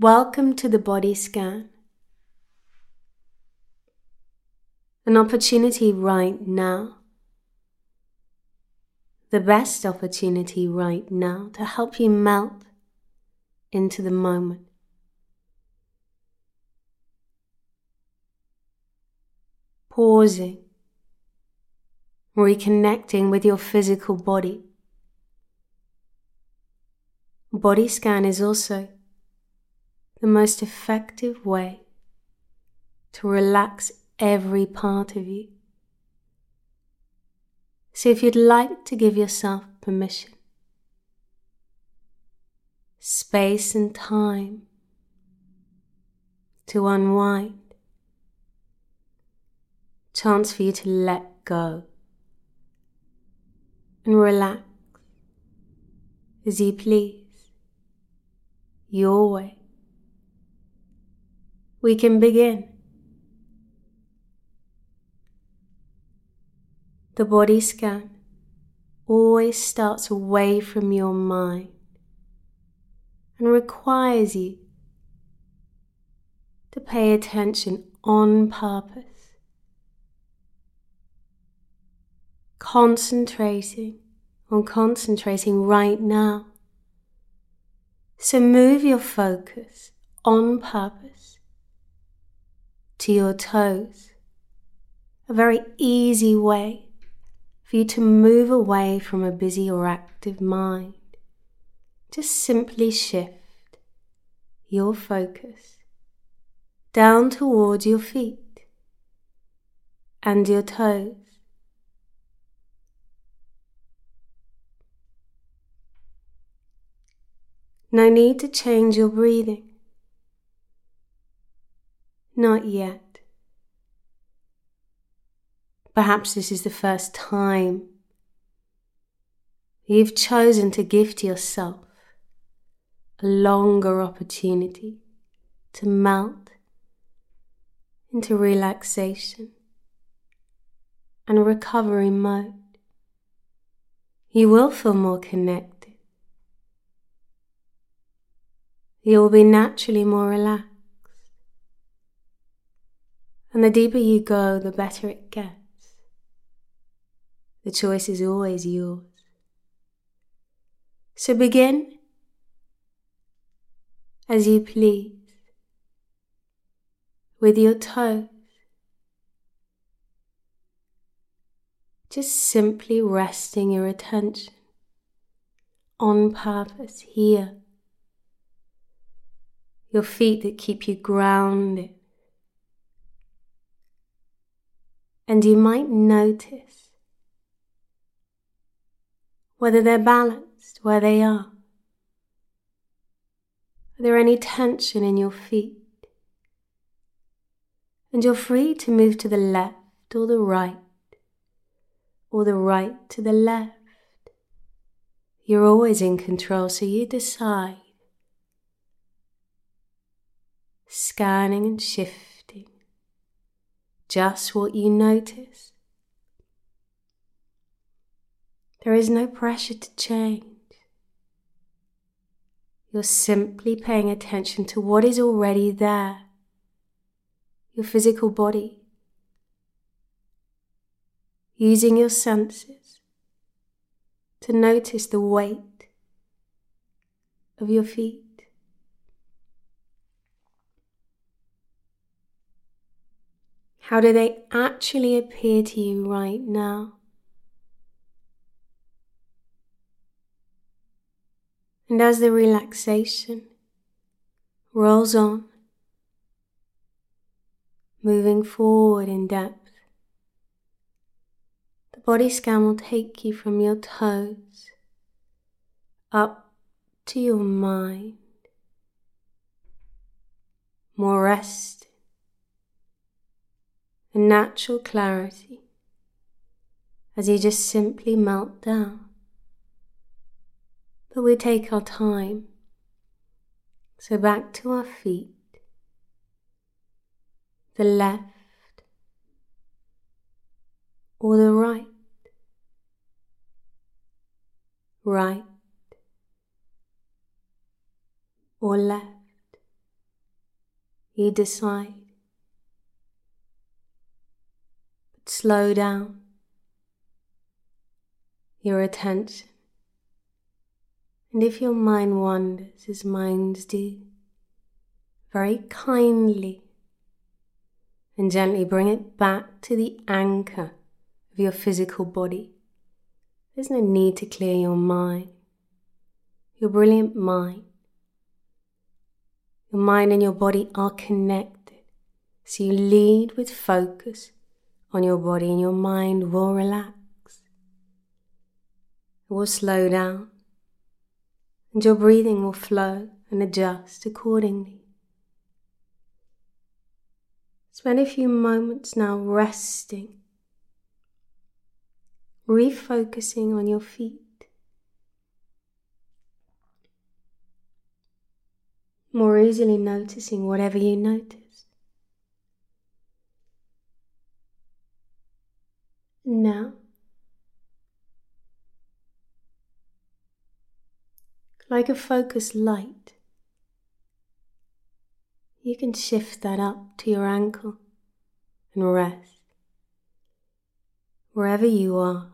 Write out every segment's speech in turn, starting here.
Welcome to the body scan. An opportunity right now. The best opportunity right now to help you melt into the moment. Pausing, reconnecting with your physical body. Body scan is also the most effective way to relax every part of you. So, if you'd like to give yourself permission, space and time to unwind, chance for you to let go and relax as you please, your way we can begin. The body scan always starts away from your mind and requires you to pay attention on purpose, concentrating on concentrating right now. So move your focus on purpose to your toes. A very easy way for you to move away from a busy or active mind. Just simply shift your focus down towards your feet and your toes. No need to change your breathing. Not yet. Perhaps this is the first time you've chosen to gift yourself a longer opportunity to melt into relaxation and recovery mode. You will feel more connected. You will be naturally more relaxed. And the deeper you go, the better it gets. The choice is always yours. So begin as you please with your toes. Just simply resting your attention on purpose here. Your feet that keep you grounded and you might notice whether they're balanced where they are. Are there any tension in your feet? And you're free to move to the left or the right, or the right to the left. You're always in control, so you decide. Scanning and shifting just what you notice. There is no pressure to change. You're simply paying attention to what is already there, your physical body, using your senses to notice the weight of your feet. How do they actually appear to you right now? And as the relaxation rolls on, moving forward in depth, the body scan will take you from your toes up to your mind, more rest a natural clarity as you just simply melt down. But we take our time. So back to our feet, the left or the right, right or left. You decide. Slow down your attention. And if your mind wanders, as minds do, very kindly and gently bring it back to the anchor of your physical body. There's no need to clear your mind, your brilliant mind. Your mind and your body are connected, so you lead with focus on your body, and your mind will relax. It will slow down, and your breathing will flow and adjust accordingly. Spend a few moments now resting, refocusing on your feet. More easily noticing whatever you notice. Now, like a focused light, you can shift that up to your ankle and rest wherever you are.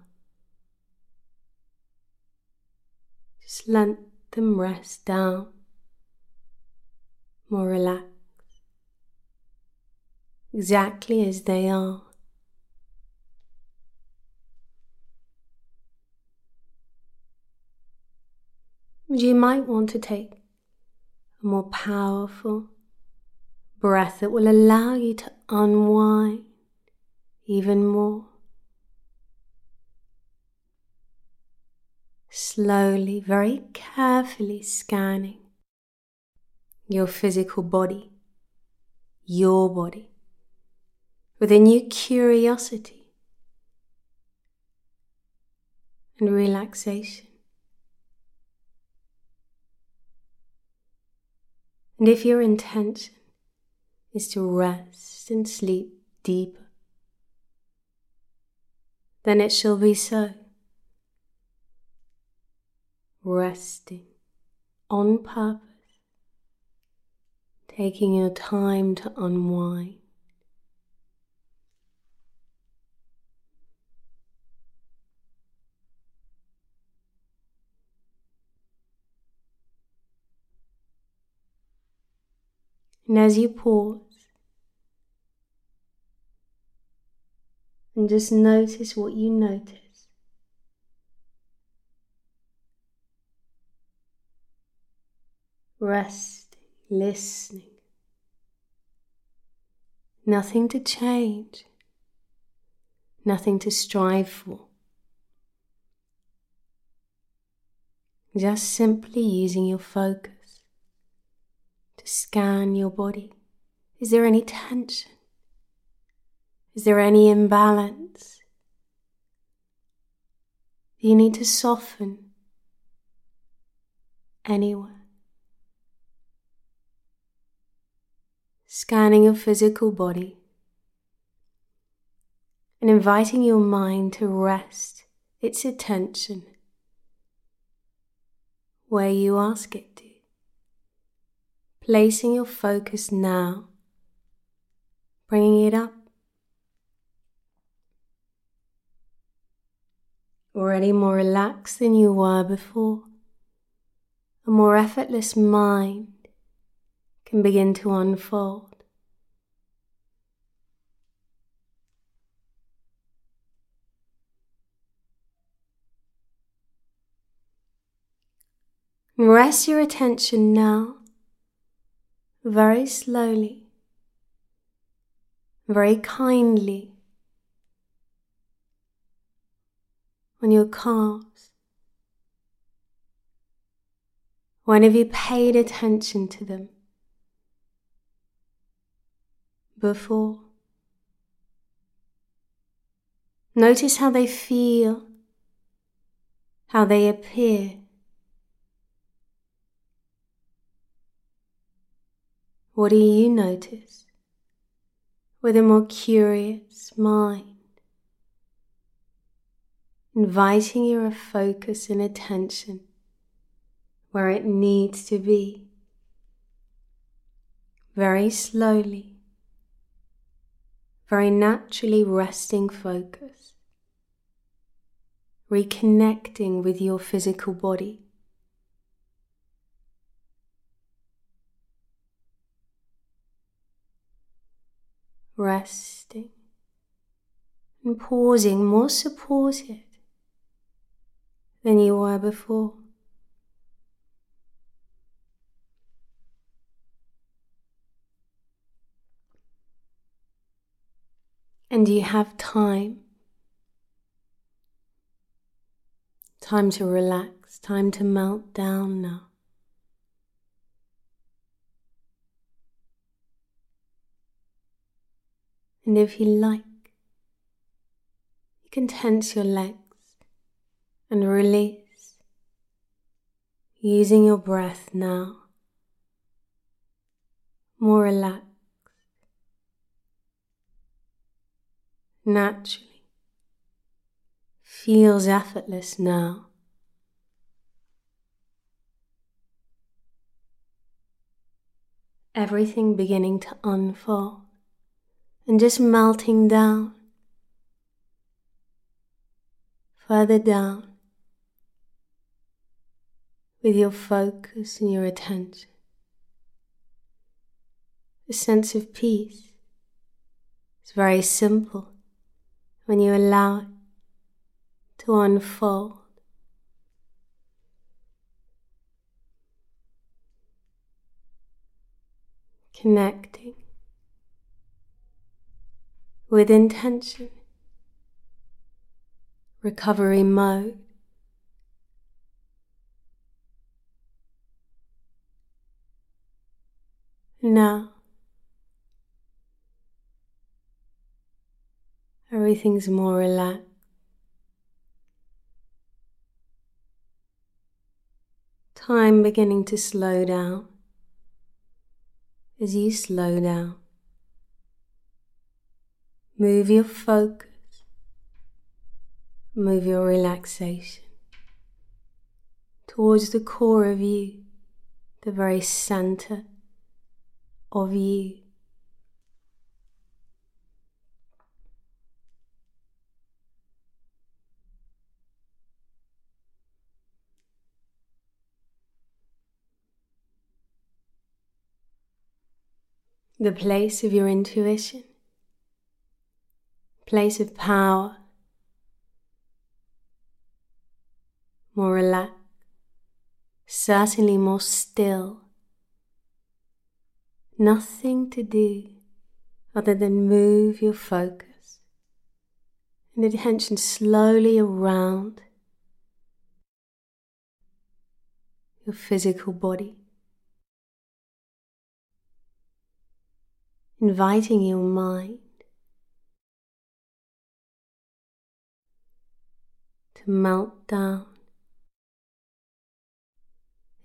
Just let them rest down, more relaxed, exactly as they are. You might want to take a more powerful breath that will allow you to unwind even more. Slowly, very carefully scanning your physical body, your body, with a new curiosity and relaxation. And if your intention is to rest and sleep deep, then it shall be so. Resting on purpose, taking your time to unwind. And as you pause, and just notice what you notice. Resting, listening. Nothing to change, nothing to strive for. Just simply using your focus to scan your body. Is there any tension? Is there any imbalance? Do you need to soften anywhere? Scanning your physical body and inviting your mind to rest its attention where you ask it to placing your focus now, bringing it up. Already more relaxed than you were before, a more effortless mind can begin to unfold. Rest your attention now very slowly, very kindly on your calves. When have you paid attention to them before? Notice how they feel, how they appear. What do you notice with a more curious mind? Inviting your focus and attention where it needs to be. very slowly, very naturally resting focus, reconnecting with your physical body. Resting and pausing more supported than you were before. And you have time. Time to relax, time to melt down now. And if you like, you can tense your legs and release, using your breath now, more relaxed, naturally, feels effortless now. Everything beginning to unfold and just melting down, further down with your focus and your attention. A sense of peace is very simple when you allow it to unfold. Connecting with intention, recovery mode. Now, everything's more relaxed. Time beginning to slow down as you slow down. Move your focus, move your relaxation towards the core of you, the very center of you. The place of your intuition, place of power, more relaxed, certainly more still. Nothing to do other than move your focus and attention slowly around your physical body, inviting your mind to melt down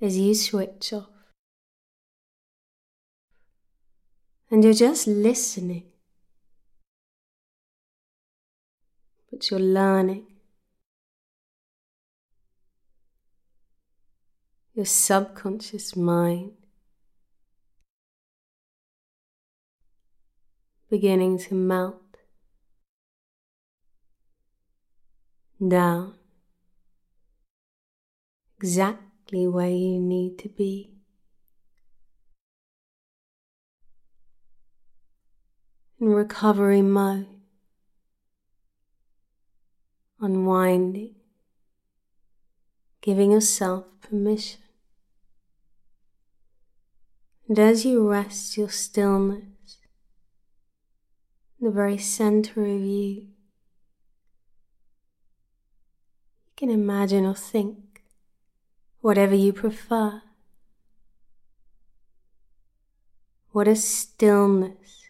as you switch off. and you're just listening. But you're learning. Your subconscious mind beginning to melt down exactly where you need to be. in recovery mode, unwinding, giving yourself permission. And as you rest your stillness, the very center of you, you can imagine or think whatever you prefer. What a stillness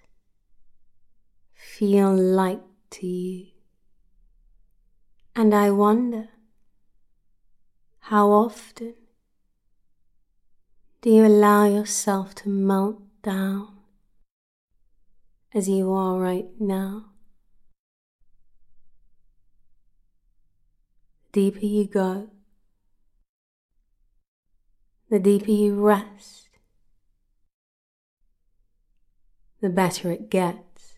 feel like to you. And I wonder how often do you allow yourself to melt down as you are right now? Deeper you go, the deeper you rest, the better it gets.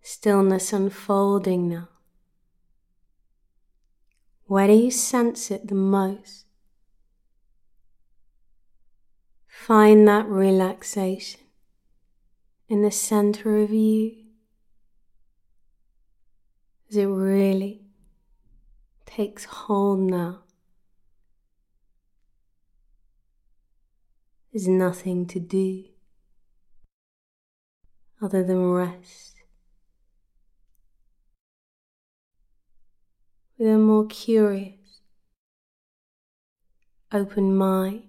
Stillness unfolding now. Where do you sense it the most? Find that relaxation in the center of you as it really takes hold now. There's nothing to do other than rest with a more curious, open mind.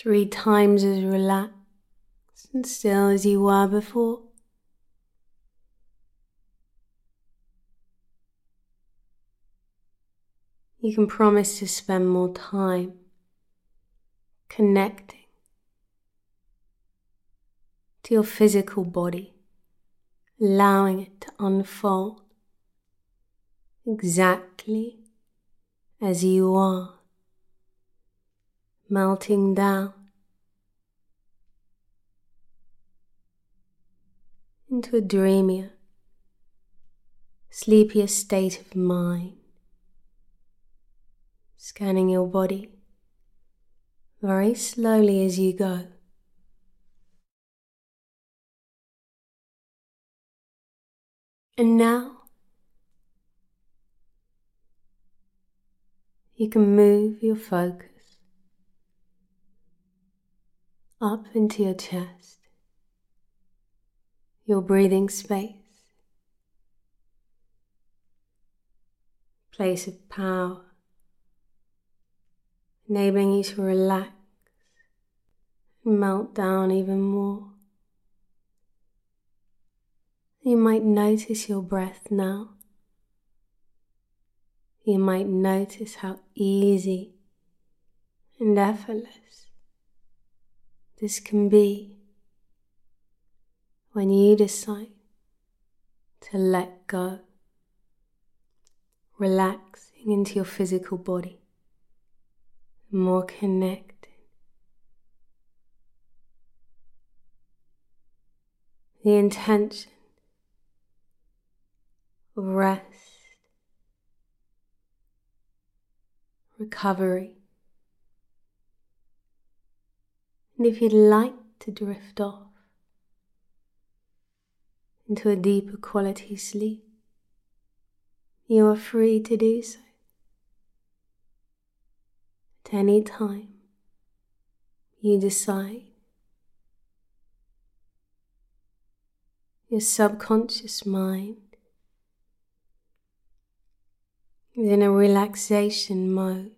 Three times as relaxed and still as you were before. You can promise to spend more time connecting to your physical body, allowing it to unfold exactly as you are melting down into a dreamier, sleepier state of mind, scanning your body very slowly as you go. And now you can move your focus up into your chest, your breathing space, place of power, enabling you to relax and melt down even more. You might notice your breath now. You might notice how easy and effortless this can be when you decide to let go, relaxing into your physical body, more connected. The intention of rest, recovery, And if you'd like to drift off into a deeper quality sleep, you are free to do so at any time you decide. Your subconscious mind is in a relaxation mode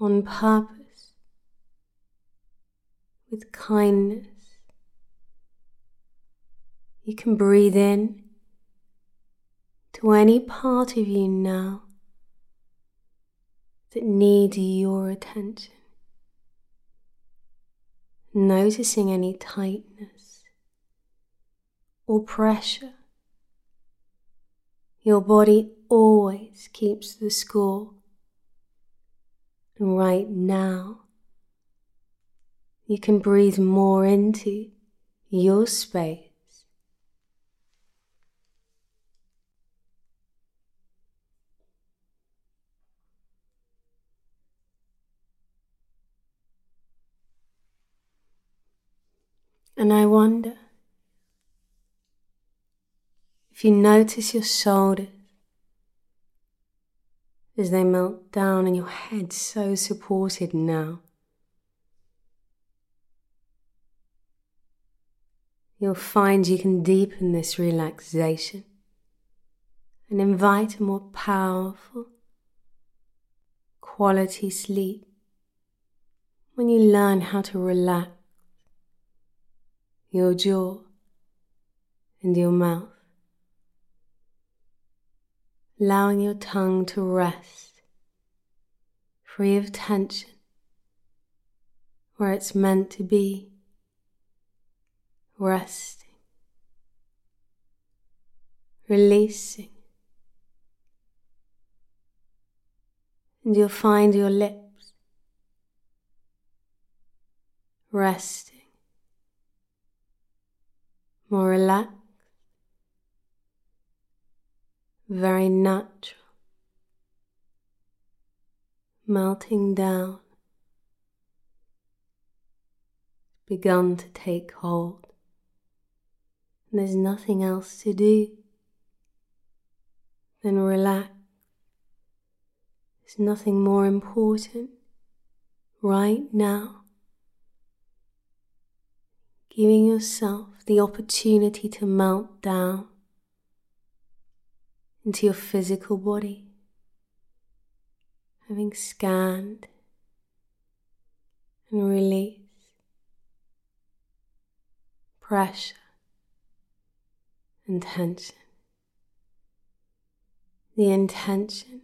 on purpose with kindness. You can breathe in to any part of you now that needs your attention. Noticing any tightness or pressure. Your body always keeps the score. And right now, you can breathe more into your space. And I wonder if you notice your shoulders as they melt down and your head so supported now. You'll find you can deepen this relaxation and invite a more powerful quality sleep. When you learn how to relax your jaw and your mouth, allowing your tongue to rest, free of tension, where it's meant to be, resting, releasing. And you'll find your lips resting more relaxed, very natural, melting down, begun to take hold. And there's nothing else to do than relax. There's nothing more important right now giving yourself the opportunity to melt down into your physical body, having scanned and released pressure and tension. The intention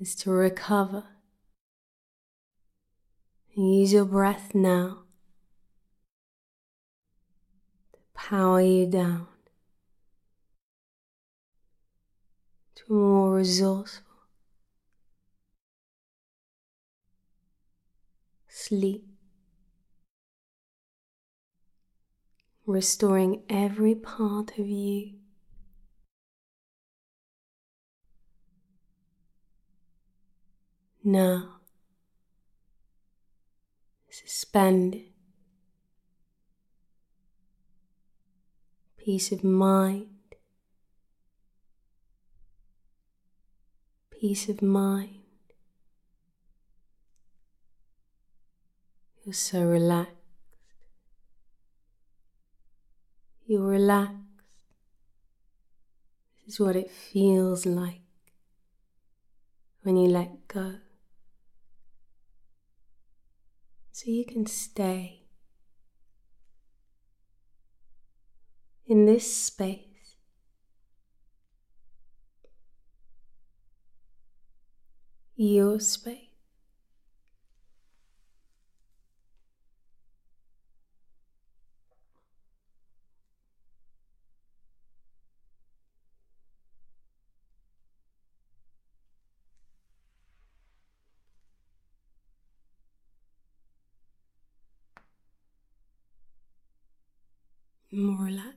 is to recover Use your breath now to power you down to a more resourceful sleep, restoring every part of you. Now, suspend Peace of mind, peace of mind. You're so relaxed. You're relaxed. This is what it feels like when you let go so you can stay in this space. Your space. More relaxed.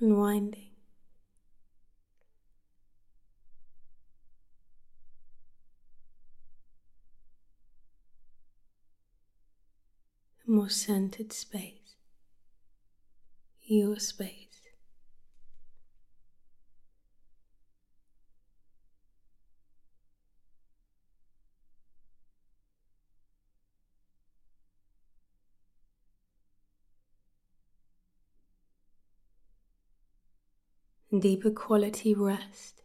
Unwinding. A more centered space, your space. Deeper quality rest.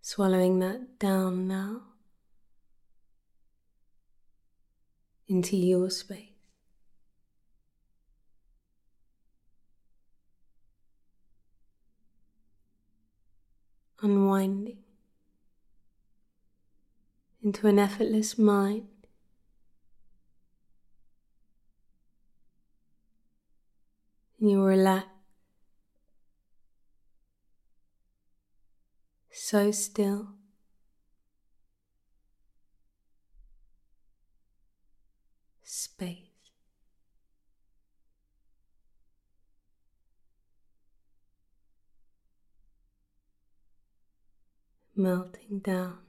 Swallowing that down now into your space. Unwinding into an effortless mind. And you relax so still. Space. Melting down.